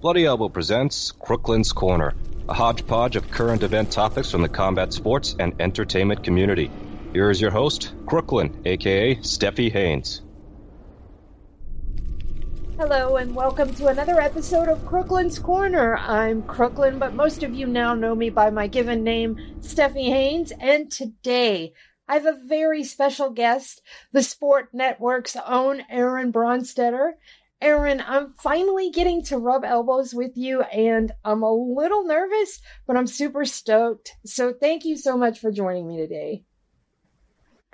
Bloody Elbow presents Crooklyn's Corner, a hodgepodge of current event topics from the combat sports and entertainment community. Here is your host, Crooklyn, aka Stephie Haynes. Hello and welcome to another episode of Crooklyn's Corner. I'm Crooklyn, but most of you now know me by my given name, Stephie Haynes, and today I have a very special guest, the Sport Network's own Aaron Bronsteter. Aaron, I'm finally getting to rub elbows with you, and I'm a little nervous, but I'm super stoked. So thank you so much for joining me today.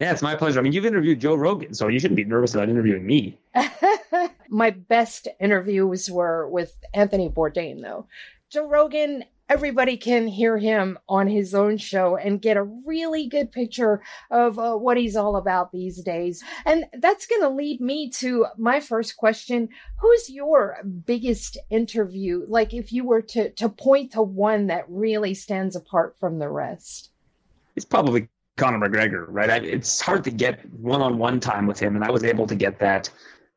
Yeah, it's my pleasure. I mean, you've interviewed Joe Rogan, so you shouldn't be nervous about interviewing me. my best interviews were with Anthony Bourdain, though. Joe Rogan, everybody can hear him on his own show and get a really good picture of uh, what he's all about these days. And that's going to lead me to my first question. Who's your biggest interview? Like if you were to, to point to one that really stands apart from the rest? It's probably Conor McGregor, right? I, it's hard to get one-on-one time with him, and I was able to get that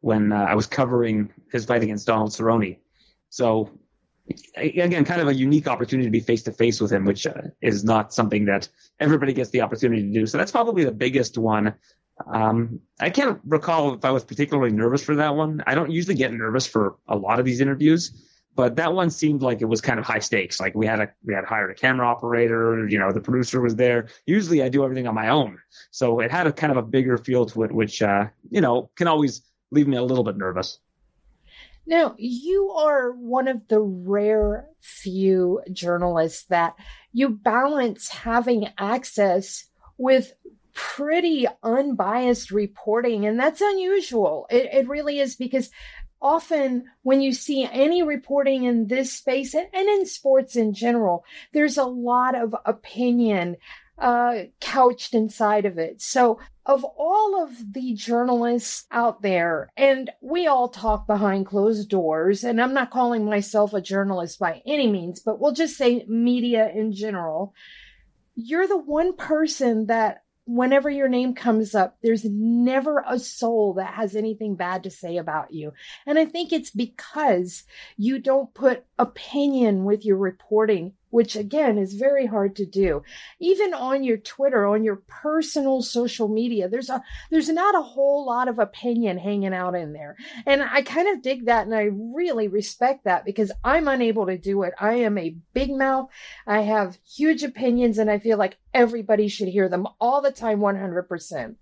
when uh, I was covering his fight against Donald Cerrone. So again, kind of a unique opportunity to be face to face with him, which uh, is not something that everybody gets the opportunity to do. So that's probably the biggest one. Um, I can't recall if I was particularly nervous for that one. I don't usually get nervous for a lot of these interviews, but that one seemed like it was kind of high stakes. Like we had a we had hired a camera operator, you know, the producer was there. Usually I do everything on my own, so it had a kind of a bigger feel to it, which uh, you know can always leave me a little bit nervous. Now, you are one of the rare few journalists that you balance having access with pretty unbiased reporting, and that's unusual. It, it really is because often when you see any reporting in this space and, in sports in general, there's a lot of opinion uh, couched inside of it. So of all of the journalists out there, and we all talk behind closed doors, and I'm not calling myself a journalist by any means, but we'll just say media in general. You're the one person that whenever your name comes up, there's never a soul that has anything bad to say about you. And I think it's because you don't put opinion with your reporting which again is very hard to do. Even on your twitter on your personal social media there's a there's not a whole lot of opinion hanging out in there. And i kind of dig that and i really respect that because i'm unable to do it. I am a big mouth. I have huge opinions and i feel like everybody should hear them all the time 100%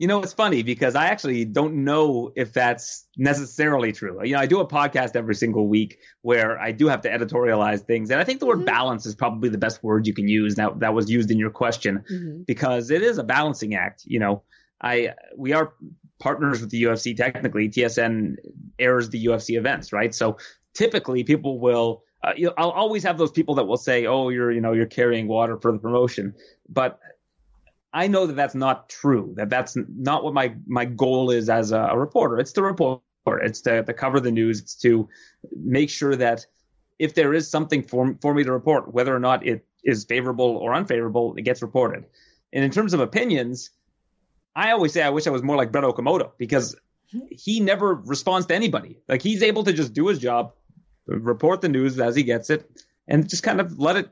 you know, it's funny because I actually don't know if that's necessarily true. You know, I do a podcast every single week where I do have to editorialize things. And I think the word mm-hmm. balance is probably the best word you can use. That that was used in your question mm-hmm. because it is a balancing act. You know, I we are partners with the UFC technically. TSN airs the UFC events, right? So typically people will uh, you know, I'll always have those people that will say, "Oh, you're, you know, you're carrying water for the promotion," but I know that that's not true. That that's not what my my goal is as a, a reporter. It's to report. It's to, to cover the news. It's to make sure that if there is something for for me to report, whether or not it is favorable or unfavorable, it gets reported. And in terms of opinions, I always say I wish I was more like Brett Okamoto because he never responds to anybody. Like he's able to just do his job, report the news as he gets it, and just kind of let it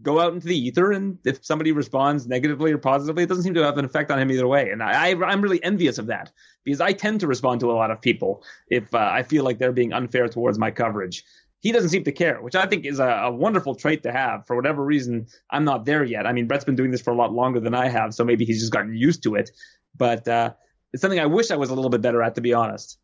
go out into the ether. And if somebody responds negatively or positively, it doesn't seem to have an effect on him either way. And I, am really envious of that because I tend to respond to a lot of people if uh, I feel like they're being unfair towards my coverage. He doesn't seem to care, which I think is a, a, wonderful trait to have. For whatever reason, I'm not there yet. I mean, Brett's been doing this for a lot longer than I have, so maybe he's just gotten used to it. But uh, it's something I wish I was a little bit better at, to be honest.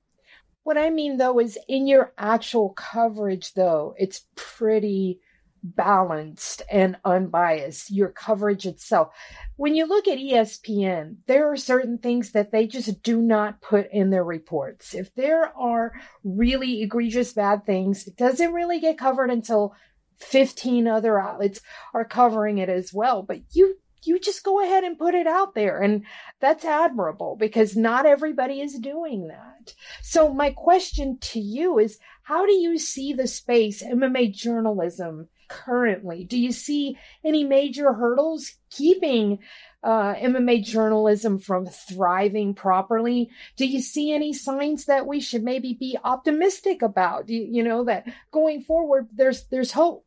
What I mean, though, is in your actual coverage, though, it's pretty balanced and unbiased, your coverage itself. When you look at ESPN, there are certain things that they just do not put in their reports. If there are really egregious bad things, it doesn't really get covered until 15 other outlets are covering it as well. But you you just go ahead and put it out there. And that's admirable because not everybody is doing that. So my question to you is how do you see the space MMA journalism currently? Do you see any major hurdles keeping uh, MMA journalism from thriving properly? Do you see any signs that we should maybe be optimistic about? You, you know that going forward, there's there's hope.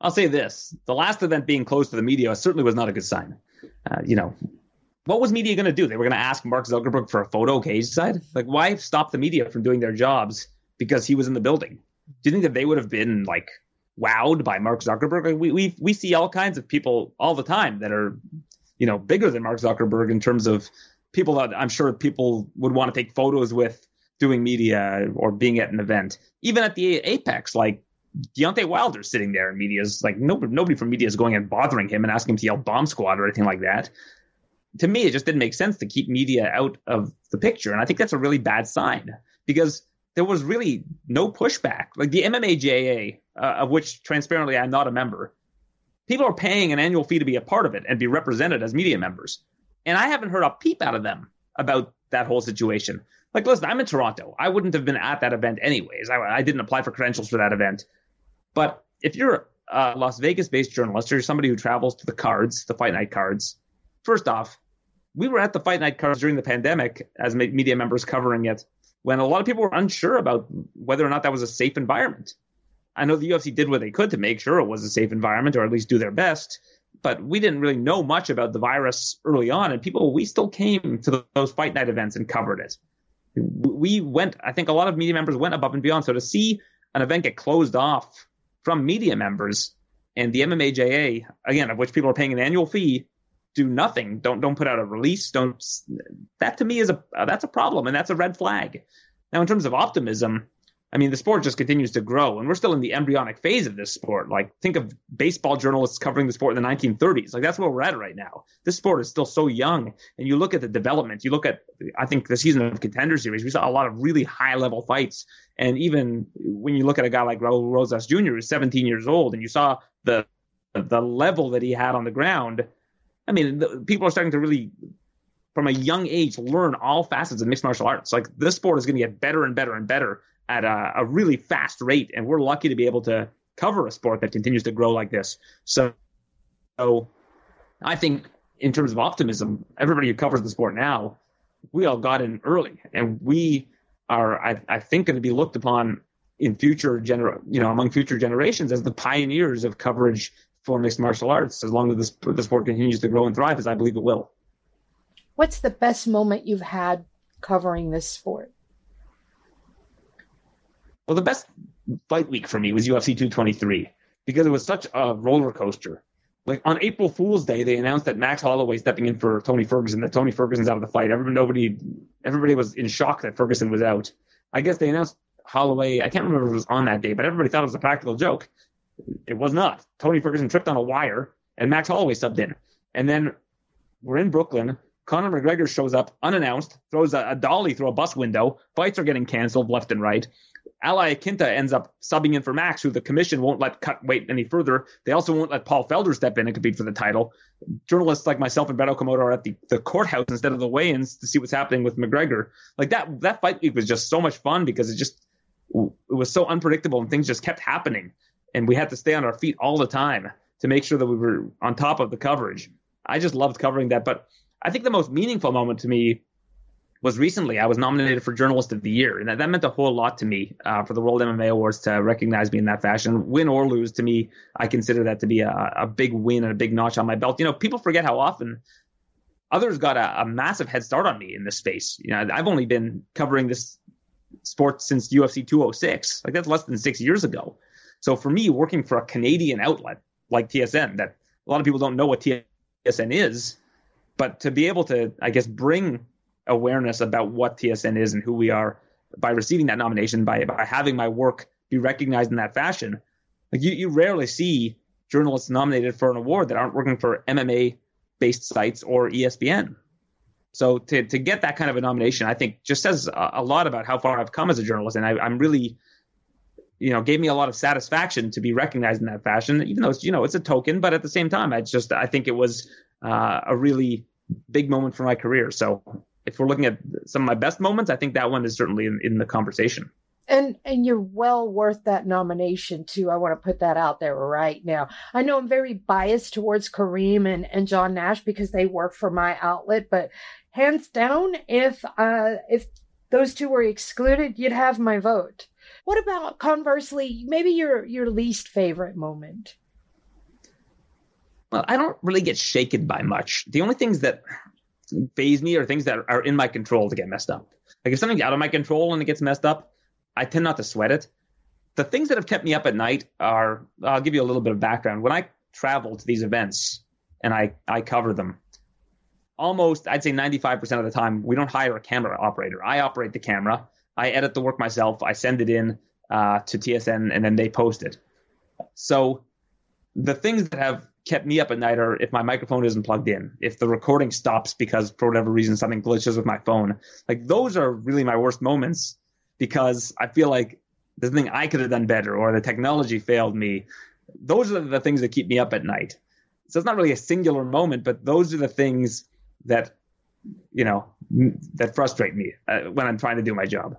I'll say this: the last event being closed to the media certainly was not a good sign. Uh, you know, what was media going to do? They were going to ask Mark Zuckerberg for a photo cage side. Like, why stop the media from doing their jobs because he was in the building? Do you think that they would have been like wowed by Mark Zuckerberg? We we we see all kinds of people all the time that are, you know, bigger than Mark Zuckerberg in terms of people that I'm sure people would want to take photos with doing media or being at an event. Even at the Apex, like Deontay Wilder sitting there in media is like nobody, nobody from media is going and bothering him and asking him to yell bomb squad or anything like that. To me, it just didn't make sense to keep media out of the picture. And I think that's a really bad sign because there was really no pushback. Like the MMAJA, uh, of which transparently I'm not a member, people are paying an annual fee to be a part of it and be represented as media members. And I haven't heard a peep out of them about that whole situation. Like, listen, I'm in Toronto. I wouldn't have been at that event anyways. I, I didn't apply for credentials for that event. But if you're a Las Vegas based journalist or somebody who travels to the cards, the fight night cards, first off, we were at the fight night cards during the pandemic as media members covering it when a lot of people were unsure about whether or not that was a safe environment. I know the UFC did what they could to make sure it was a safe environment or at least do their best, but we didn't really know much about the virus early on. And people, we still came to those fight night events and covered it. We went, I think a lot of media members went above and beyond. So to see an event get closed off from media members and the MMAJA, again, of which people are paying an annual fee, do nothing. Don't don't put out a release. Don't. That to me is a uh, that's a problem, and that's a red flag. Now, in terms of optimism, I mean, the sport just continues to grow, and we're still in the embryonic phase of this sport. Like, think of baseball journalists covering the sport in the 1930s. Like, that's where we're at right now. This sport is still so young, and you look at the development. You look at, I think, the season of Contender Series. We saw a lot of really high level fights, and even when you look at a guy like Raul Rosas Jr., who's 17 years old, and you saw the the level that he had on the ground. I mean, the, people are starting to really from a young age learn all facets of mixed martial arts. Like this sport is going to get better and better and better at a, a really fast rate, and we're lucky to be able to cover a sport that continues to grow like this. So, so I think in terms of optimism, everybody who covers the sport now, we all got in early, and we are, I, I think, going to be looked upon in future gener, you know, among future generations as the pioneers of coverage for mixed martial arts. As long as this, the sport continues to grow and thrive, as I believe it will. What's the best moment you've had covering this sport? Well, the best fight week for me was UFC 223 because it was such a roller coaster. Like on April Fool's Day, they announced that Max Holloway stepping in for Tony Ferguson, that Tony Ferguson's out of the fight. Everybody, nobody, everybody was in shock that Ferguson was out. I guess they announced Holloway. I can't remember if it was on that day, but everybody thought it was a practical joke. It was not. Tony Ferguson tripped on a wire, and Max Holloway subbed in. And then we're in Brooklyn. Conor McGregor shows up unannounced, throws a, a dolly through a bus window. Fights are getting canceled left and right. Al Iaquinta ends up subbing in for Max, who the commission won't let cut weight any further. They also won't let Paul Felder step in and compete for the title. Journalists like myself and Brett Okamoto are at the, the courthouse instead of the weigh-ins to see what's happening with McGregor. Like that that fight week was just so much fun because it just it was so unpredictable and things just kept happening, and we had to stay on our feet all the time to make sure that we were on top of the coverage. I just loved covering that, but I think the most meaningful moment to me was recently I was nominated for Journalist of the Year, and that, that meant a whole lot to me uh, for the World MMA Awards to recognize me in that fashion. Win or lose, to me, I consider that to be a, a big win and a big notch on my belt. You know, people forget how often others got a, a massive head start on me in this space. You know, I've only been covering this sport since UFC 206. Like that's less than six years ago. So for me, working for a Canadian outlet like TSN, that a lot of people don't know what TSN is, but to be able to, I guess, bring awareness about what TSN is and who we are by receiving that nomination, by by having my work be recognized in that fashion. Like you, you rarely see journalists nominated for an award that aren't working for MMA based sites or ESPN. So to to get that kind of a nomination, I think just says a, a lot about how far I've come as a journalist, and I, I'm really, you know, gave me a lot of satisfaction to be recognized in that fashion. Even though it's you know it's a token, but at the same time, I just I think it was uh, a really big moment for my career. So if we're looking at some of my best moments, I think that one is certainly in, in the conversation. and and you're well worth that nomination too. I want to put that out there right now. I know I'm very biased towards Karim and, and John Nash because they work for my outlet, but hands down, if uh if those two were excluded, you'd have my vote. What about conversely, maybe your your least favorite moment? Well, I don't really get shaken by much. The only things that faze me are things that are in my control to get messed up. Like if something's out of my control and it gets messed up, I tend not to sweat it. The things that have kept me up at night are I'll give you a little bit of background. When I travel to these events and I, I cover them, almost I'd say 95% of the time we don't hire a camera operator. I operate the camera. I edit the work myself. I send it in uh, to TSN and then they post it. So the things that have kept me up at night are if my microphone isn't plugged in, if the recording stops because for whatever reason something glitches with my phone. Like those are really my worst moments because I feel like there's nothing I could have done better or the technology failed me. Those are the things that keep me up at night. So it's not really a singular moment, but those are the things that, you know, that frustrate me uh, when I'm trying to do my job.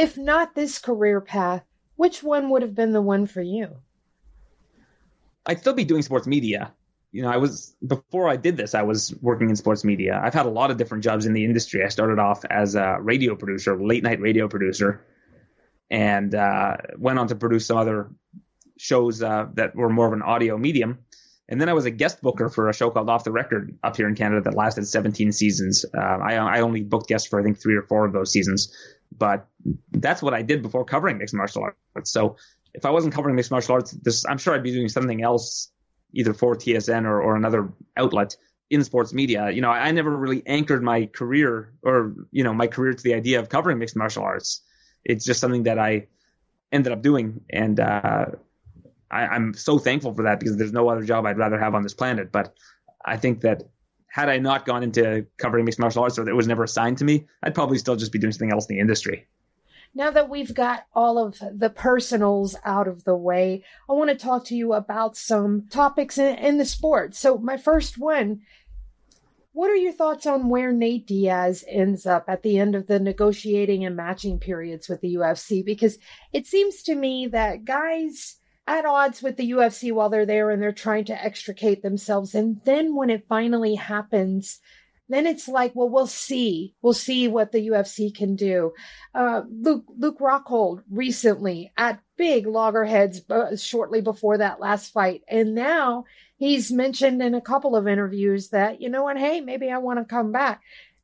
If not this career path, which one would have been the one for you? I'd still be doing sports media, you know, I was before I did this, I was working in sports media. I've had a lot of different jobs in the industry. I started off as a radio producer, late night radio producer, and uh, went on to produce some other shows uh, that were more of an audio medium. And then I was a guest booker for a show called Off the Record up here in Canada that lasted 17 seasons. Uh, I, I only booked guests for I think three or four of those seasons, but that's what I did before covering mixed martial arts. So if I wasn't covering mixed martial arts, this, I'm sure I'd be doing something else either for TSN or, or another outlet in sports media. You know, I, I never really anchored my career or, you know, my career to the idea of covering mixed martial arts. It's just something that I ended up doing. And, uh, I, am so thankful for that because there's no other job I'd rather have on this planet. But I think that had I not gone into covering mixed martial arts or that was never assigned to me, I'd probably still just be doing something else in the industry now that we've got all of the personals out of the way, I want to talk to you about some topics in, in, the sport. So, my first one what are your thoughts on where Nate Diaz ends up at the end of the negotiating and matching periods with the UFC? Because it seems to me that guys at odds with the UFC while they're there and they're trying to extricate themselves. And then when it finally happens, then it's like, well, we'll see. We'll see what the UFC can do. Uh, Luke Luke Rockhold recently at big loggerheads uh, shortly before that last fight, and now he's mentioned in a couple of interviews that you know what, hey, maybe I want to come back.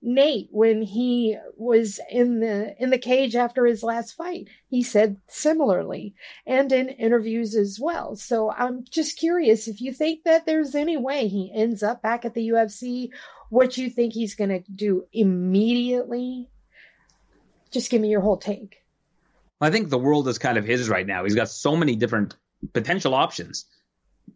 Nate, when he was in the in the cage after his last fight, he said similarly, and in interviews as well. So I'm just curious if you think that there's any way he ends up back at the UFC, what you think he's going to do immediately. Just give me your whole take. I think the world is kind of his right now. He's got so many different potential options.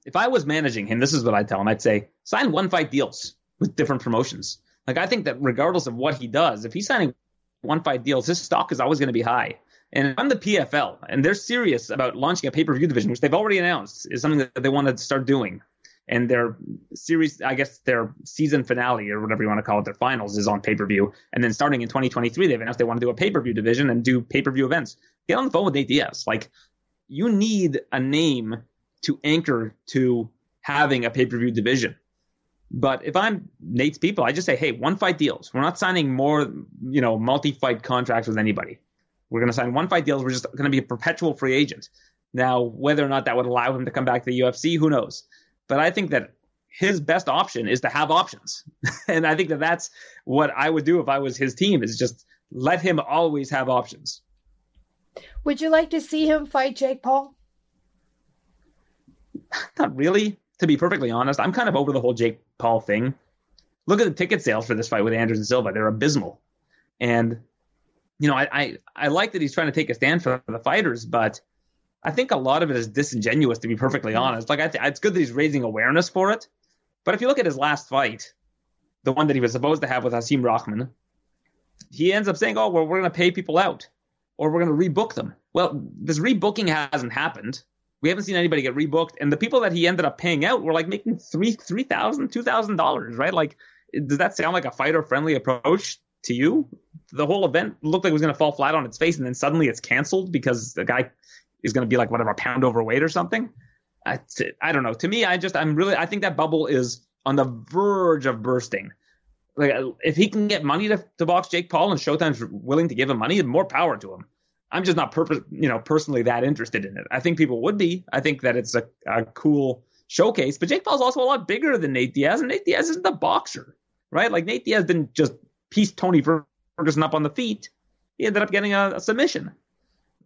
If I was managing him, this is what I'd tell him. I'd say sign one fight deals with different promotions. Like I think that regardless of what he does, if he's signing one fight deals, his stock is always going to be high. And I'm the PFL, and they're serious about launching a pay per view division, which they've already announced is something that they want to start doing and their series, I guess their season finale or whatever you want to call it, their finals is on pay per view. And then starting in 2023, they've announced they want to do a pay per view division and do pay per view events. Get on the phone with Diaz. Like, you need a name to anchor to having a pay per view division. But if I'm Nate's people, I just say, hey, one fight deals. We're not signing more, you know, multi fight contracts with anybody. We're going to sign one fight deals. We're just going to be a perpetual free agent. Now, whether or not that would allow him to come back to the UFC, who knows? But I think that his best option is to have options. and I think that that's what I would do if I was his team is just let him always have options. Would you like to see him fight Jake Paul? Not really, to be perfectly honest. I'm kind of over the whole Jake Paul thing. Look at the ticket sales for this fight with Anderson Silva. They're abysmal. And, you know, I, I, I like that he's trying to take a stand for the fighters, but I think a lot of it is disingenuous, to be perfectly mm. honest. Like, I th- it's good that he's raising awareness for it. But if you look at his last fight, the one that he was supposed to have with Hasim Rahman, he ends up saying, "Oh, well, we're going to pay people out, or we're going to rebook them." Well, this rebooking hasn't happened. We haven't seen anybody get rebooked, and the people that he ended up paying out were like making three, three thousand, two thousand dollars, right? Like, does that sound like a fighter-friendly approach to you? The whole event looked like it was going to fall flat on its face, and then suddenly it's canceled because the guy is going to be like whatever a pound overweight or something. I, I don't know. To me, I just I'm really I think that bubble is on the verge of bursting. Like if he can get money to, to box Jake Paul and Showtime's willing to give him money, more power to him. I'm just not purpose, you know, personally that interested in it. I think people would be. I think that it's a, a cool showcase, but Jake Paul's also a lot bigger than Nate Diaz, and Nate Diaz isn't a boxer, right? Like Nate Diaz didn't just piece Tony Ferguson up on the feet. He ended up getting a, a submission.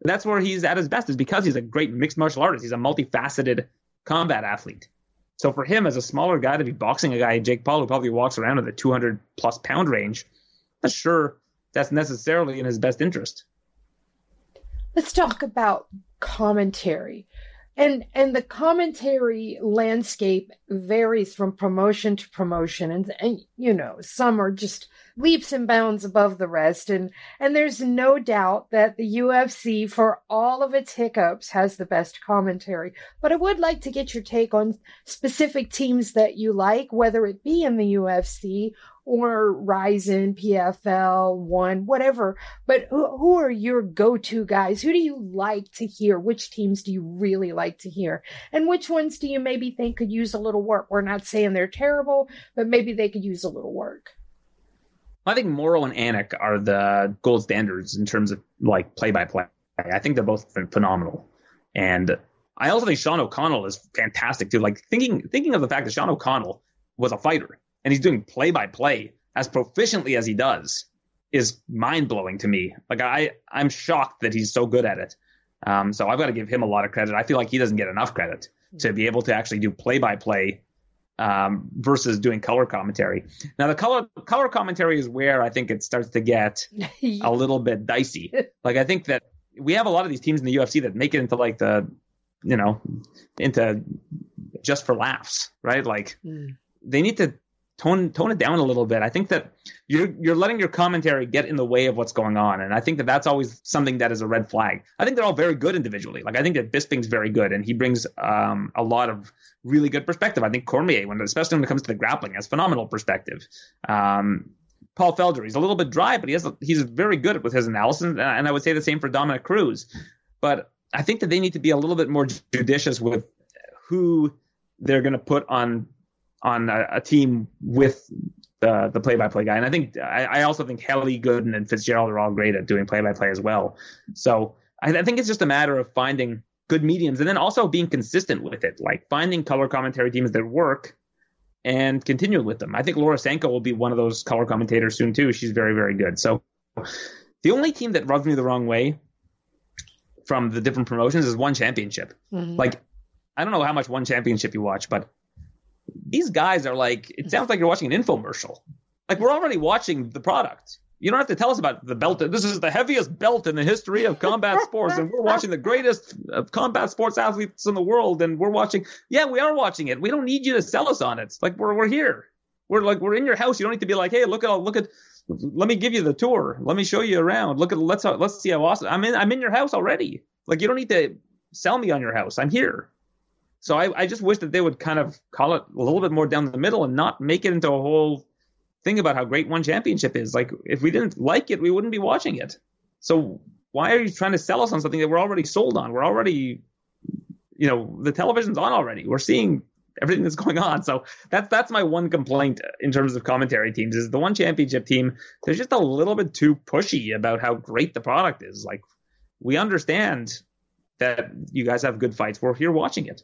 That's where he's at his best, is because he's a great mixed martial artist. He's a multifaceted combat athlete. So for him as a smaller guy to be boxing a guy, Jake Paul, who probably walks around in the 200 plus pound range, I'm not sure that's necessarily in his best interest. Let's talk about commentary. And and the commentary landscape varies from promotion to promotion and and you know, some are just leaps and bounds above the rest and and there's no doubt that the UFC for all of its hiccups has the best commentary. But I would like to get your take on specific teams that you like whether it be in the UFC or Rizin, PFL, One, whatever. But who, who are your go-to guys? Who do you like to hear? Which teams do you really like to hear? And which ones do you maybe think could use a little work? We're not saying they're terrible, but maybe they could use a little work. I think Mauro and Anik are the gold standards in terms of like play-by-play. I think they're both phenomenal, and I also think Sean O'Connell is fantastic too. Like thinking thinking of the fact that Sean O'Connell was a fighter and he's doing play by play as proficiently as he does is mind blowing to me. Like I, I'm shocked that he's so good at it. Um, so I've got to give him a lot of credit. I feel like he doesn't get enough credit to be able to actually do play by play versus doing color commentary. Now the color color commentary is where I think it starts to get a little bit dicey. Like I think that we have a lot of these teams in the UFC that make it into like the, you know, into just for laughs, right? Like mm. they need to tone tone it down a little bit. I think that you're you're letting your commentary get in the way of what's going on, and I think that that's always something that is a red flag. I think they're all very good individually. Like I think that Bisping's very good, and he brings um, a lot of really good perspective. I think Cormier, when especially when it comes to the grappling, has phenomenal perspective. Um, Paul Felder, he's a little bit dry, but he has he's very good with his analysis, and I would say the same for Dominick Cruz. But I think that they need to be a little bit more judicious with who they're going to put on on a, a team with the the play by play guy. And I think I, I, also think Hellie, Gooden, and Fitzgerald are all great at doing play by play as well. So I, I, think it's just a matter of finding good mediums and then also being consistent with it, like finding color commentary teams that work and continue with them. I think Laura Sanko will be one of those color commentators soon too. She's very very good. So the only team that rubs me the wrong way from the different promotions is one championship. Mm-hmm. Like I don't know how much one championship you watch, but these guys are like, it sounds like you're watching an infomercial. Like we're already watching the product. You don't have to tell us about the belt. This is the heaviest belt in the history of combat sports, and we're watching the greatest of combat sports athletes in the world, and we're watching. Yeah, we are watching it. We don't need you to sell us on it. Like we're we're here. We're like we're in your house. You don't need to be like, hey, look at look at. Let me give you the tour. Let me show you around. Look at let's let's see how awesome. I'm in I'm in your house already. Like you don't need to sell me on your house. I'm here. So I, I just wish that they would kind of call it a little bit more down the middle and not make it into a whole thing about how great one championship is. Like if we didn't like it, we wouldn't be watching it. So why are you trying to sell us on something that we're already sold on? We're already, you know, the television's on already. We're seeing everything that's going on. So that's that's my one complaint in terms of commentary teams is the one championship team. They're just a little bit too pushy about how great the product is. Like we understand that you guys have good fights. We're here watching it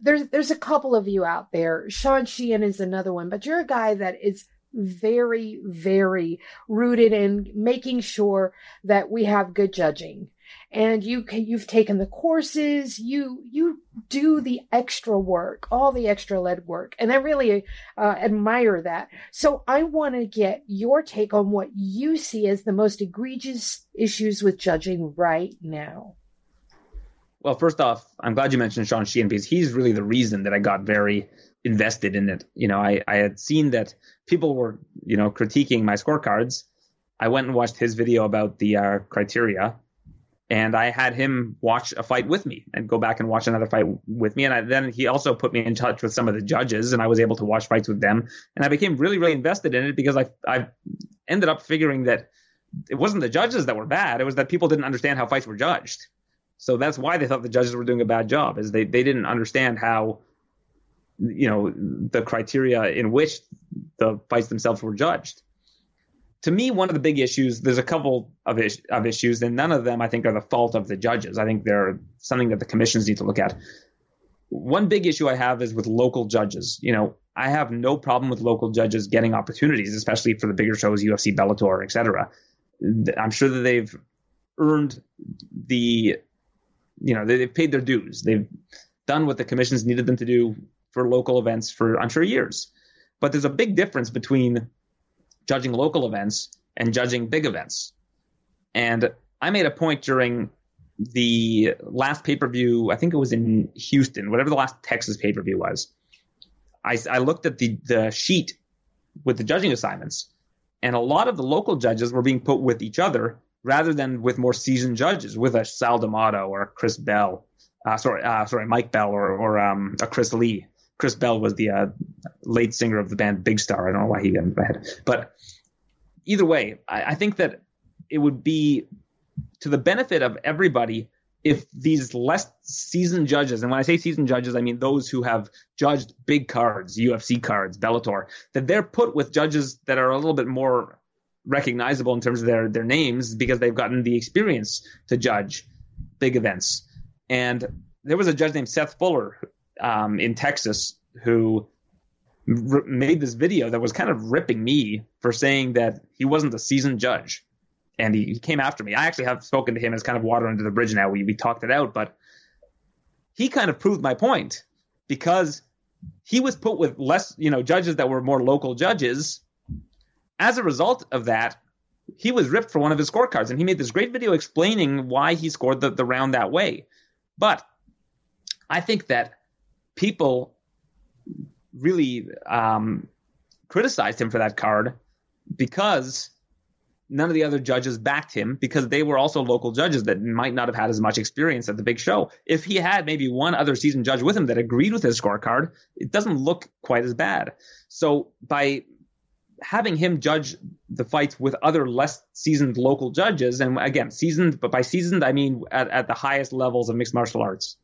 there's there's a couple of you out there. Sean Sheehan is another one, but you're a guy that is very, very rooted in making sure that we have good judging. And you you've taken the courses, you you do the extra work, all the extra lead work, and I really uh, admire that. So I want to get your take on what you see as the most egregious issues with judging right now. Well, first off, I'm glad you mentioned Sean Sheehan because he's really the reason that I got very invested in it. You know, I, I had seen that people were, you know, critiquing my scorecards. I went and watched his video about the uh, criteria, and I had him watch a fight with me and go back and watch another fight with me. And I, then he also put me in touch with some of the judges, and I was able to watch fights with them. And I became really, really invested in it because I I ended up figuring that it wasn't the judges that were bad; it was that people didn't understand how fights were judged. So that's why they thought the judges were doing a bad job, is they they didn't understand how you know the criteria in which the fights themselves were judged to me, one of the big issues, there's a couple of, is, of issues, and none of them I think are the fault of the judges. I think they're something that the commissions need to look at. One big issue I have is with local judges. You know, I have no problem with local judges getting opportunities, especially for the bigger shows, UFC, Bellator, etc. I'm sure that they've earned the, you know, they've paid their dues. They've done what the commissions needed them to do for local events for, I'm sure, years. But there's a big difference between judging local events and judging big events. And I made a point during the last pay per view, I think it was in Houston, whatever the last Texas pay per view was. I, I looked at the, the sheet with the judging assignments, and a lot of the local judges were being put with each other rather than with more seasoned judges, with a Sal D'Amato or a Chris Bell, uh, sorry, uh, sorry, Mike Bell or, or um, a Chris Lee. Chris Bell was the uh, lead singer of the band Big Star. I don't know why he got into my head, but either way, I, I think that it would be to the benefit of everybody if these less seasoned judges, and when I say seasoned judges, I mean those who have judged big cards, UFC cards, Bellator, that they're put with judges that are a little bit more recognizable in terms of their their names because they've gotten the experience to judge big events. And there was a judge named Seth Fuller um, in Texas who r- made this video that was kind of ripping me for saying that he wasn't a seasoned judge. And he, he came after me. I actually have spoken to him as kind of water under the bridge now. We, we talked it out, but he kind of proved my point because he was put with less, you know, judges that were more local judges. As a result of that, he was ripped for one of his scorecards, and he made this great video explaining why he scored the, the round that way. But I think that people really um, criticized him for that card because none of the other judges backed him because they were also local judges that might not have had as much experience at the big show. If he had maybe one other seasoned judge with him that agreed with his scorecard, it doesn't look quite as bad. So by having him judge the fights with other less seasoned local judges, and again, seasoned, but by seasoned, I mean at, at the highest levels of mixed martial arts,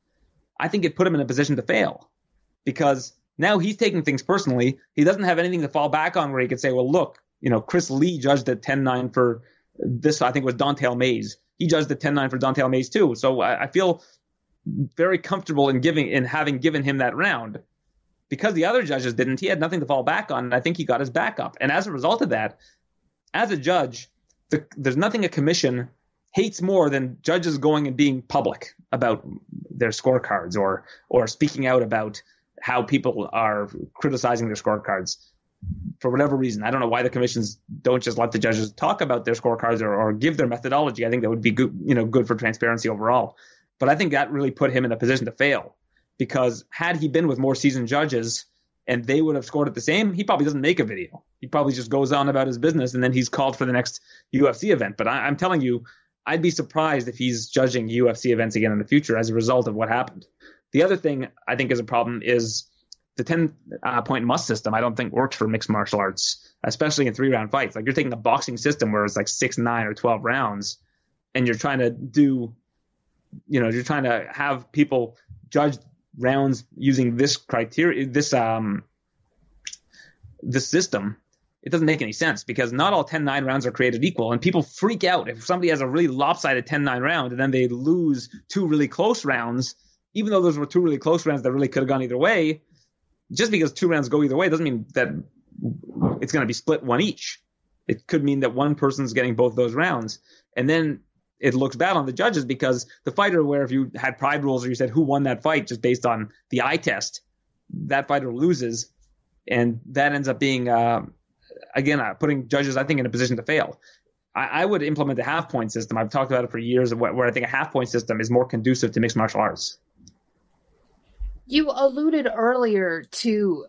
I think it put him in a position to fail because now he's taking things personally. He doesn't have anything to fall back on where he could say, well, look, you know, Chris Lee judged at 10-9 for this, I think was Don'Tale Mayes. He judged at 10-9 for Don'Tale Mayes too. So I, I feel very comfortable in giving, in having given him that round because the other judges didn't. He had nothing to fall back on. And I think he got his back up. And as a result of that, as a judge, the, there's nothing a commission hates more than judges going and being public about their scorecards or or speaking out about how people are criticizing their scorecards for whatever reason. I don't know why the commissions don't just let the judges talk about their scorecards or, or give their methodology. I think that would be good, you know, good for transparency overall. But I think that really put him in a position to fail because had he been with more seasoned judges and they would have scored it the same, he probably doesn't make a video. He probably just goes on about his business and then he's called for the next UFC event. But I, I'm telling you, I'd be surprised if he's judging UFC events again in the future as a result of what happened. The other thing I think is a problem is the 10 uh, point must system, I don't think works for mixed martial arts, especially in three round fights. Like you're taking a boxing system where it's like six, nine, or 12 rounds, and you're trying to do, you know, you're trying to have people judge rounds using this criteria, this, um, this system. It doesn't make any sense because not all 10 9 rounds are created equal, and people freak out if somebody has a really lopsided 10 9 round and then they lose two really close rounds even though those were two really close rounds that really could have gone either way, just because two rounds go either way doesn't mean that it's going to be split one each. It could mean that one person's getting both those rounds. And then it looks bad on the judges because the fighter, where if you had pride rules or you said who won that fight just based on the eye test, that fighter loses. And that ends up being, uh, again, uh, putting judges, I think, in a position to fail. I, I, would implement the half point system. I've talked about it for years, where, where I think a half point system is more conducive to mixed martial arts. You alluded earlier to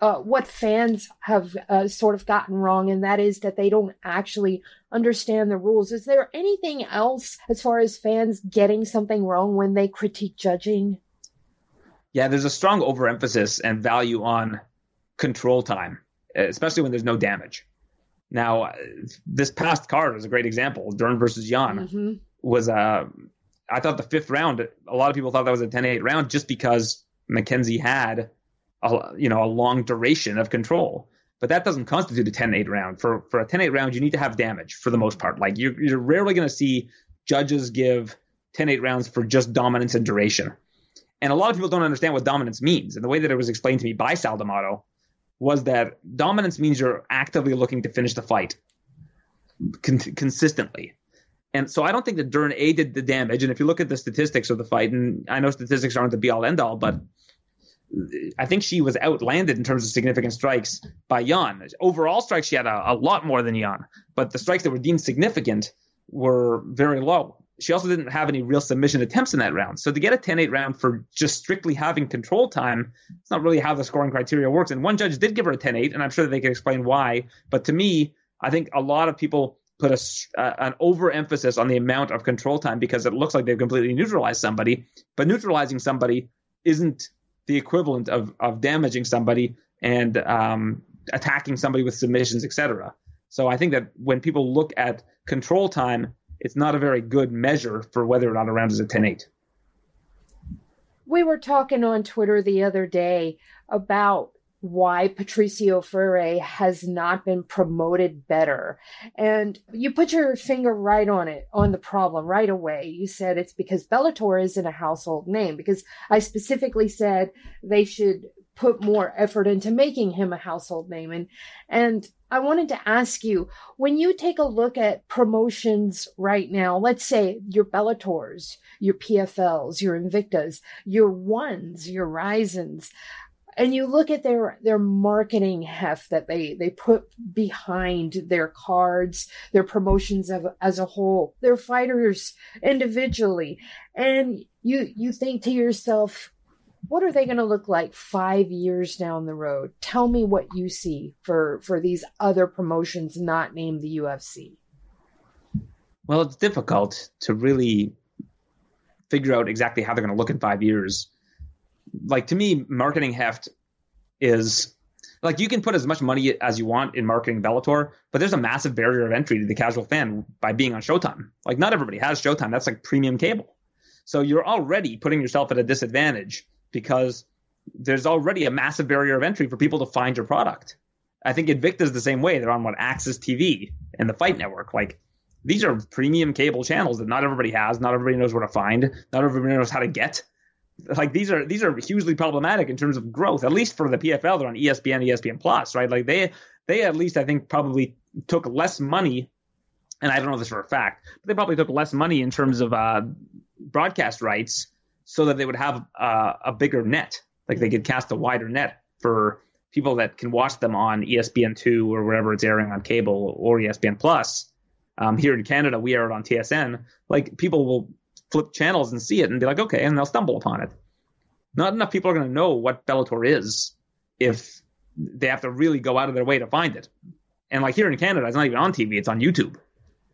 uh, what fans have uh, sort of gotten wrong, and that is that they don't actually understand the rules. Is there anything else as far as fans getting something wrong when they critique judging? Yeah, there's a strong overemphasis and value on control time, especially when there's no damage. Now, this past card was a great example. Dern versus Yan mm-hmm. was a. Uh, I thought the fifth round. A lot of people thought that was a 10-8 round just because Mackenzie had, a, you know, a long duration of control. But that doesn't constitute a 10-8 round. For for a 10-8 round, you need to have damage for the most part. Like you're you're rarely going to see judges give 10-8 rounds for just dominance and duration. And a lot of people don't understand what dominance means. And the way that it was explained to me by Sal D'Amato was that dominance means you're actively looking to finish the fight con- consistently. And so I don't think that Dern A did the damage. And if you look at the statistics of the fight, and I know statistics aren't the be all end all, but I think she was outlanded in terms of significant strikes by Yan. Overall strikes, she had a, a lot more than Yan, but the strikes that were deemed significant were very low she also didn't have any real submission attempts in that round. So to get a 10-8 round for just strictly having control time, it's not really how the scoring criteria works. And one judge did give her a 10-8, and I'm sure they can explain why. But to me, I think a lot of people put a, uh, an overemphasis on the amount of control time because it looks like they've completely neutralized somebody. But neutralizing somebody isn't the equivalent of of damaging somebody and um, attacking somebody with submissions, etc. So I think that when people look at control time it's not a very good measure for whether or not a round is a 10 8. We were talking on Twitter the other day about why Patricio Freire has not been promoted better. And you put your finger right on it, on the problem right away. You said it's because Bellator isn't a household name, because I specifically said they should put more effort into making him a household name. And, and I wanted to ask you, when you take a look at promotions right now, let's say your Bellators, your PFLs, your Invictas, your ones, your Rizins, and you look at their their marketing heft that they they put behind their cards their promotions of, as a whole their fighters individually and you you think to yourself what are they going to look like five years down the road? Tell me what you see for for these other promotions not named the UFC. Well, it's difficult to really figure out exactly how they're going to look in five years. Like to me, marketing heft is like you can put as much money as you want in marketing Bellator, but there's a massive barrier of entry to the casual fan by being on Showtime. Like not everybody has Showtime. That's like premium cable. So you're already putting yourself at a disadvantage because there's already a massive barrier of entry for people to find your product. I think Invicta is the same way. They're on what AXS TV and the Fight Network. Like these are premium cable channels that not everybody has, not everybody knows where to find, not everybody knows how to get. Like these are these are hugely problematic in terms of growth. At least for the PFL, they're on ESPN, ESPN Plus, right? Like they they at least I think probably took less money, and I don't know this for a fact, but they probably took less money in terms of uh, broadcast rights so that they would have uh, a bigger net, like they could cast a wider net for people that can watch them on ESPN2 or wherever it's airing on cable or ESPN Plus. Um, here in Canada, we air it on TSN. Like people will flip channels and see it and be like, okay, and they'll stumble upon it. Not enough people are going to know what Bellator is if they have to really go out of their way to find it. And like here in Canada, it's not even on TV; it's on YouTube.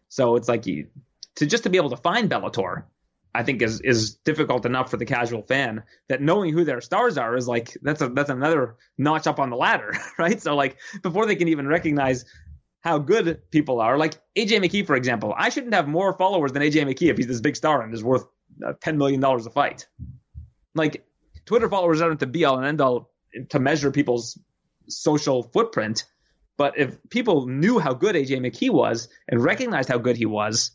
So it's like you, to just to be able to find Bellator I think is is difficult enough for the casual fan that knowing who their stars are is like that's a that's another notch up on the ladder, right? So like before they can even recognize how good people are, like AJ McKee, for example, I shouldn't have more followers than AJ McKee if he's this big star and is worth uh, ten million dollars a fight. Like Twitter followers aren't the be all and end all to measure people's social footprint, but if people knew how good AJ McKee was and recognized how good he was,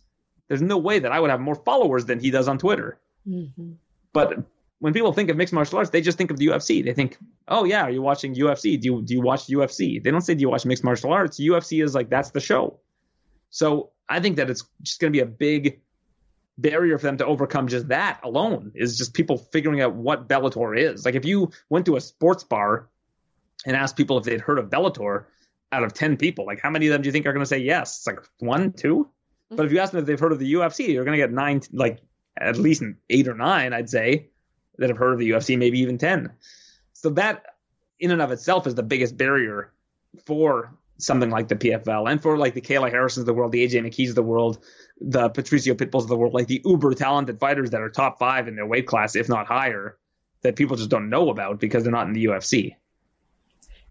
there's no way that I would have more followers than he does on Twitter. Mm-hmm. But when people think of mixed martial arts, they just think of the UFC. They think, oh yeah, are you watching UFC? Do you do you watch UFC? They don't say do you watch mixed martial arts. UFC is like that's the show. So I think that it's just going to be a big barrier for them to overcome just that alone is just people figuring out what Bellator is. Like if you went to a sports bar and asked people if they'd heard of Bellator, out of 10 people, like how many of them do you think are going to say yes? It's like one, two? But if you ask them if they've heard of the UFC, you're going to get nine, like at least eight or nine, I'd say, that have heard of the UFC, maybe even 10. So that in and of itself is the biggest barrier for something like the PFL and for like the Kayla Harrisons of the world, the AJ McKees of the world, the Patricio Pitbulls of the world, like the uber talented fighters that are top five in their weight class, if not higher, that people just don't know about because they're not in the UFC.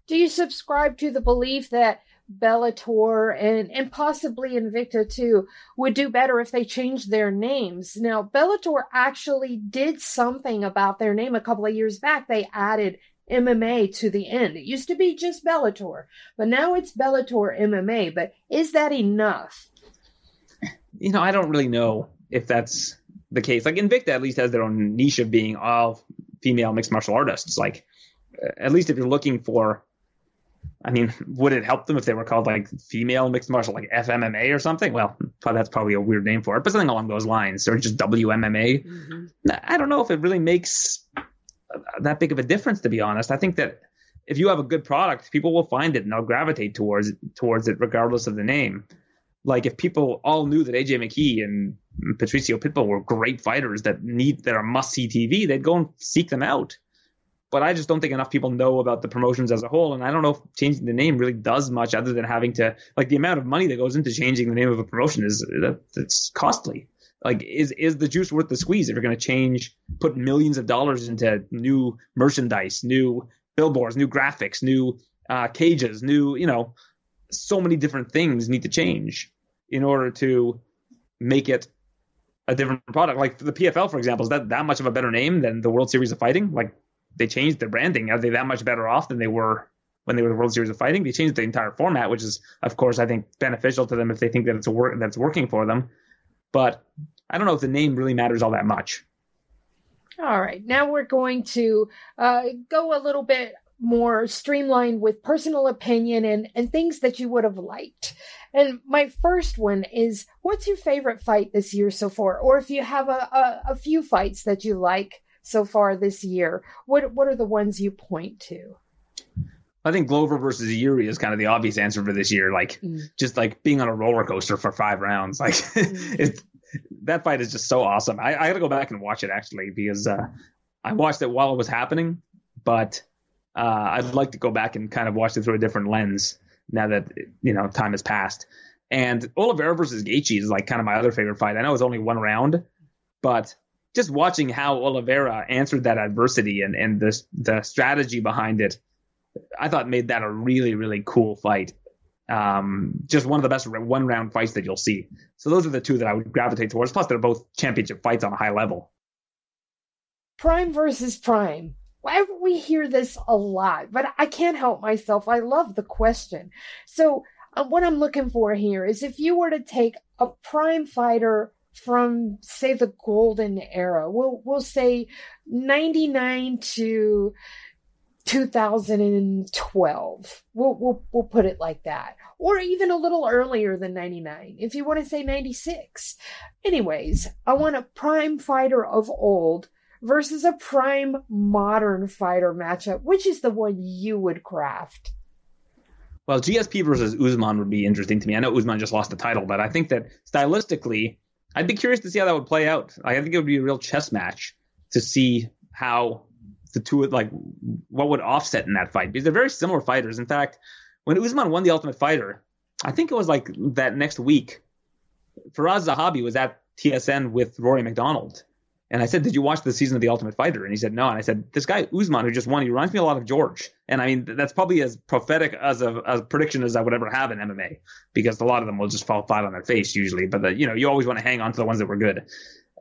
Do you subscribe to the belief that Bellator and, and possibly Invicta too would do better if they changed their names? Now, Bellator actually did something about their name a couple of years back. They added MMA to the end. It used to be just Bellator, but now it's Bellator MMA. But is that enough? You know, I don't really know if that's the case. Like Invicta at least has their own niche of being all female mixed martial artists. Like, uh, at least if you're looking for I mean, would it help them if they were called like female mixed martial, like FMMA or something? Well, that's probably a weird name for it, but something along those lines, or just WMMA. Mm-hmm. I don't know if it really makes that big of a difference, to be honest. I think that if you have a good product, people will find it and they'll gravitate towards towards it, regardless of the name. Like if people all knew that AJ McKee and Patricio Pitbull were great fighters that need that are must see TV, they'd go and seek them out but I just don't think enough people know about the promotions as a whole. And I don't know if changing the name really does much other than having to like the amount of money that goes into changing the name of a promotion is that it's costly. Like is is the juice worth the squeeze if you're going to change, put millions of dollars into new merchandise, new billboards, new graphics, new uh, cages, new you know, so many different things need to change in order to make it a different product. Like the PFL, for example, is that that much of a better name than the World Series of Fighting? Like they changed their branding. Are they that much better off than they were when they were the World Series of Fighting? They changed the entire format, which is, of course, I think beneficial to them if they think that it's a work that's working for them. But I don't know if the name really matters all that much. All right, now we're going to uh, go a little bit more streamlined with personal opinion and, and things that you would have liked. And my first one is what's your favorite fight this year so far? Or if you have a, a, a few fights that you like so far this year. What what are the ones you point to? I think Glover versus Jiri is kind of the obvious answer for this year. Like mm. just like being on a roller coaster for five rounds. Like mm. that fight is just so awesome. I, I got to go back and watch it actually because uh, I watched it while it was happening, but uh, I'd like to go back and kind of watch it through a different lens now that you know time has passed. And Oliveira versus Gaethje is like kind of my other favorite fight. I know it's only one round, but just watching how Oliveira answered that adversity and, and the, the strategy behind it, I thought made that a really, really cool fight. Um, just one of the best one round fights that you'll see. So those are the two that I would gravitate towards. Plus, they're both championship fights on a high level. Prime versus Prime. Why we hear this a lot, but I can't help myself. I love the question. So, uh, what I'm looking for here is if you were to take a prime fighter from say the golden era. We'll we'll say 99 to 2012. We'll we'll we'll put it like that. Or even a little earlier than 99 if you want to say 96. Anyways, I want a prime fighter of old versus a prime modern fighter matchup. Which is the one you would craft? Well, GSP versus Usman would be interesting to me. I know Usman just lost the title, but I think that stylistically, I'd be curious to see how that would play out. I think it would be a real chess match to see how the two like what would offset in that fight because they're very similar fighters. In fact, when Usman won the Ultimate Fighter, I think it was like that next week. Firas Zahabi was at TSN with Rory MacDonald, and I said, "Did you watch the season of The Ultimate Fighter?" And he said, "No." And I said, "This guy Usman, who just won, he reminds me a lot of George." And I mean, that's probably as prophetic as a, a prediction as I would ever have in MMA, because a lot of them will just fall flat on their face usually. But the, you know, you always want to hang on to the ones that were good.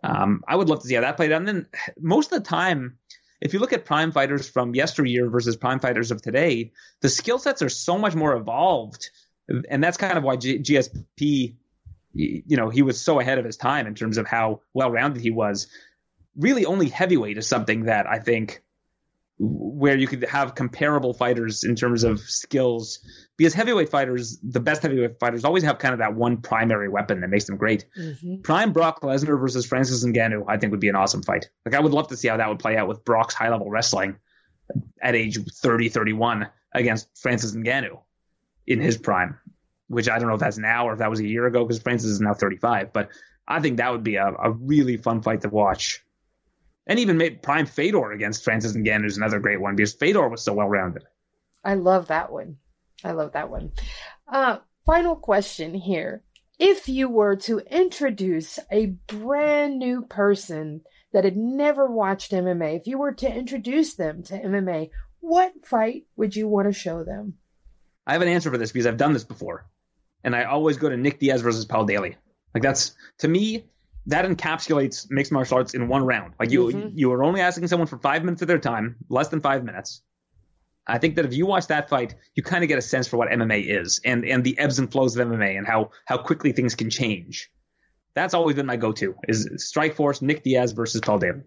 Um, I would love to see how that played out. And then most of the time, if you look at prime fighters from yesteryear versus prime fighters of today, the skill sets are so much more evolved, and that's kind of why G- GSP, you know, he was so ahead of his time in terms of how well rounded he was really only heavyweight is something that I think where you could have comparable fighters in terms of skills because heavyweight fighters the best heavyweight fighters always have kind of that one primary weapon that makes them great. Mm-hmm. prime brock lesnar versus francis ngannou i think would be an awesome fight. Like i would love to see how that would play out with brock's high level wrestling at age 30 31 against francis ngannou in his prime which i don't know if that's now or if that was a year ago because francis is now 35 but i think that would be a, a really fun fight to watch and even made Prime Fedor against Francis Ngannou is another great one because Fedor was so well rounded. I love that one. I love that one. Uh, final question here. If you were to introduce a brand new person that had never watched MMA, if you were to introduce them to MMA, what fight would you want to show them? I have an answer for this because I've done this before. And I always go to Nick Diaz versus Paul Daley. Like that's to me, that encapsulates mixed martial arts in one round. Like you mm-hmm. you are only asking someone for five minutes of their time, less than five minutes. I think that if you watch that fight, you kind of get a sense for what MMA is and and the ebbs and flows of MMA and how how quickly things can change. That's always been my go-to is Strikeforce Nick Diaz versus Paul Daley.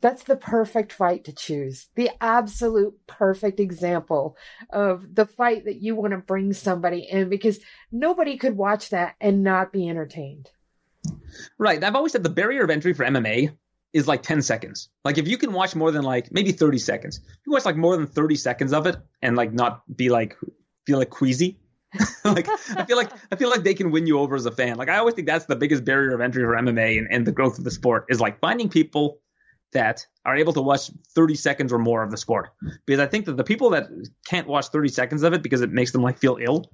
That's the perfect fight to choose. The absolute perfect example of the fight that you want to bring somebody in because nobody could watch that and not be entertained. Right. I've always said the barrier of entry for MMA is like 10 seconds. Like if you can watch more than like maybe 30 seconds, if you watch like more than 30 seconds of it and like not be like feel like queasy. like I feel like I feel like they can win you over as a fan. Like I always think that's the biggest barrier of entry for MMA and, and the growth of the sport is like finding people that are able to watch 30 seconds or more of the sport. Because I think that the people that can't watch 30 seconds of it because it makes them like feel ill,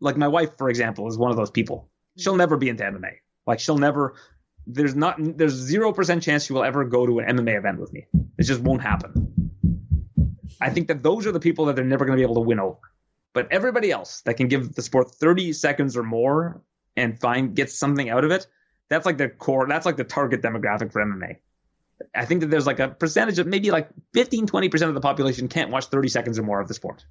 like my wife, for example, is one of those people. She'll never be into MMA. Like she'll never. There's not. There's zero percent chance she will ever go to an MMA event with me. It just won't happen. I think that those are the people that they're never going to be able to win over. But everybody else that can give the sport 30 seconds or more and find get something out of it, that's like the core. That's like the target demographic for MMA. I think that there's like a percentage of maybe like 15, 20% of the population can't watch 30 seconds or more of the sport.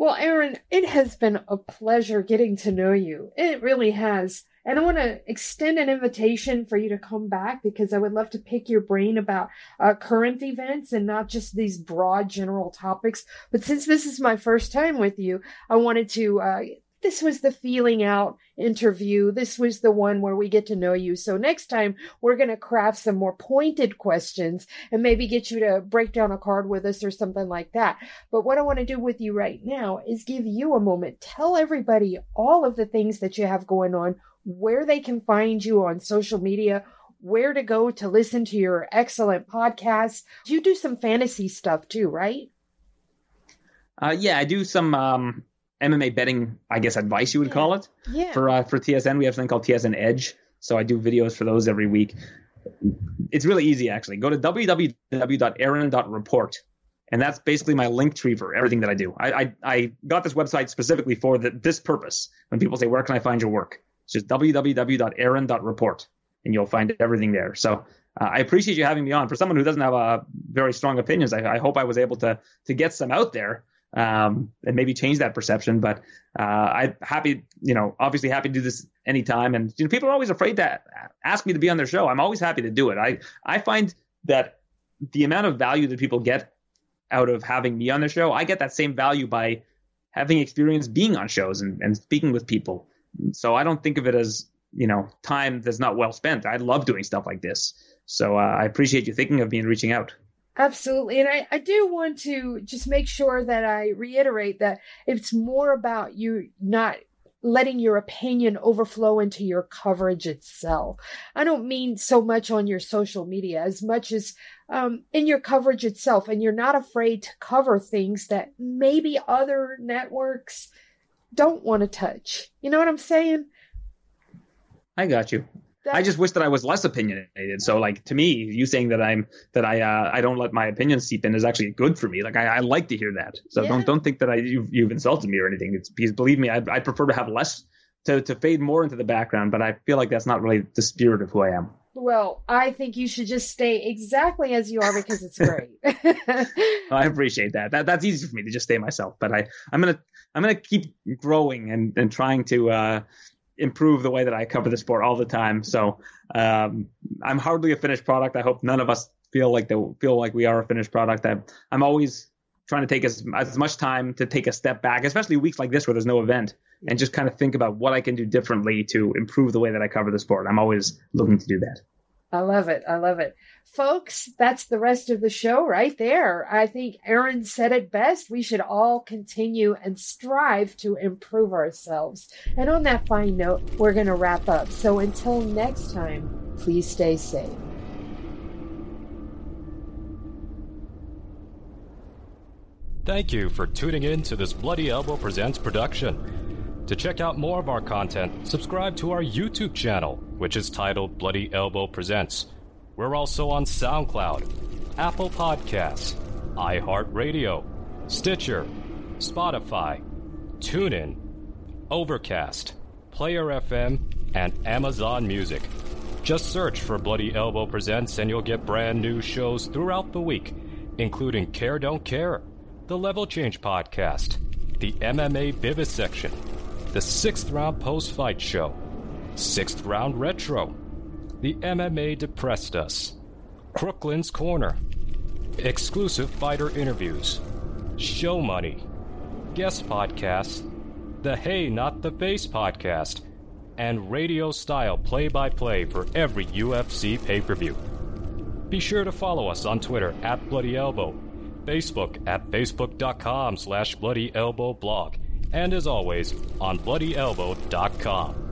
Well, Aaron, it has been a pleasure getting to know you. It really has. And I want to extend an invitation for you to come back because I would love to pick your brain about uh, current events and not just these broad general topics. But since this is my first time with you, I wanted to uh, this was the feeling out interview. This was the one where we get to know you. So next time we're going to craft some more pointed questions and maybe get you to break down a card with us or something like that. But what I want to do with you right now is give you a moment. Tell everybody all of the things that you have going on, where they can find you on social media, where to go to listen to your excellent podcasts. You do some fantasy stuff too, right? Uh, yeah, I do some um, MMA betting, I guess, advice you would yeah. call it. Yeah. For uh, for TSN, we have something called TSN Edge. So I do videos for those every week. It's really easy, actually. Go to www.aaron.report, and that's basically my link tree for everything that I do. I I, I got this website specifically for the, this purpose. When people say, "Where can I find your work?" It's just www.aaron.report, and you'll find everything there. So uh, I appreciate you having me on. For someone who doesn't have uh, very strong opinions, I, I hope I was able to to get some out there um, and maybe change that perception. But uh, I'm happy, you know, obviously happy to do this anytime. And you know, people are always afraid to ask me to be on their show. I'm always happy to do it. I I find that the amount of value that people get out of having me on their show, I get that same value by having experience being on shows and, and speaking with people. So I don't think of it as you know time that's not well spent. I love doing stuff like this. So uh, I appreciate you thinking of me and reaching out. Absolutely. And I, I do want to just make sure that I reiterate that it's more about you not letting your opinion overflow into your coverage itself. I don't mean so much on your social media as much as um, in your coverage itself. And you're not afraid to cover things that maybe other networks don't want to touch. You know what I'm saying? I got you. I just wish that I was less opinionated. So like to me, you saying that I'm that I uh, I don't let my opinions seep in is actually good for me. Like I, I like to hear that. So yeah. don't don't think that I you've, you've insulted me or anything. It's because believe me, I I prefer to have less to to fade more into the background. But I feel like that's not really the spirit of who I am. Well, I think you should just stay exactly as you are because it's great. I appreciate that. That that's easy for me to just stay myself. But I I'm gonna I'm gonna keep growing and and trying to. uh improve the way that I cover the sport all the time. So um, I'm hardly a finished product. I hope none of us feel like they feel like we are a finished product. I, I'm always trying to take as, as much time to take a step back, especially weeks like this where there's no event, and just kind of think about what I can do differently to improve the way that I cover the sport. I'm always looking to do that. I love it. I love it. Folks, that's the rest of the show right there. I think Aaron said it best. We should all continue and strive to improve ourselves. And on that fine note, we're going to wrap up. So until next time, please stay safe. Thank you for tuning in to this Bloody Elbow Presents production. To check out more of our content, subscribe to our YouTube channel, which is titled Bloody Elbow Presents. We're also on SoundCloud, Apple Podcasts, iHeartRadio, Stitcher, Spotify, TuneIn, Overcast, Player FM, and Amazon Music. Just search for Bloody Elbow Presents and you'll get brand new shows throughout the week, including Care Don't Care, the Level Change Podcast, the MMA Vivisection, the Sixth Round Post Fight Show, Sixth Round Retro, the MMA Depressed Us, Crooklyn's Corner, exclusive fighter interviews, show money, guest podcasts, the Hey Not the Face podcast, and radio style play by play for every UFC pay per view. Be sure to follow us on Twitter at Bloody Elbow, Facebook at facebook.com slash Bloody Elbow blog, and as always, on bloodyelbow.com.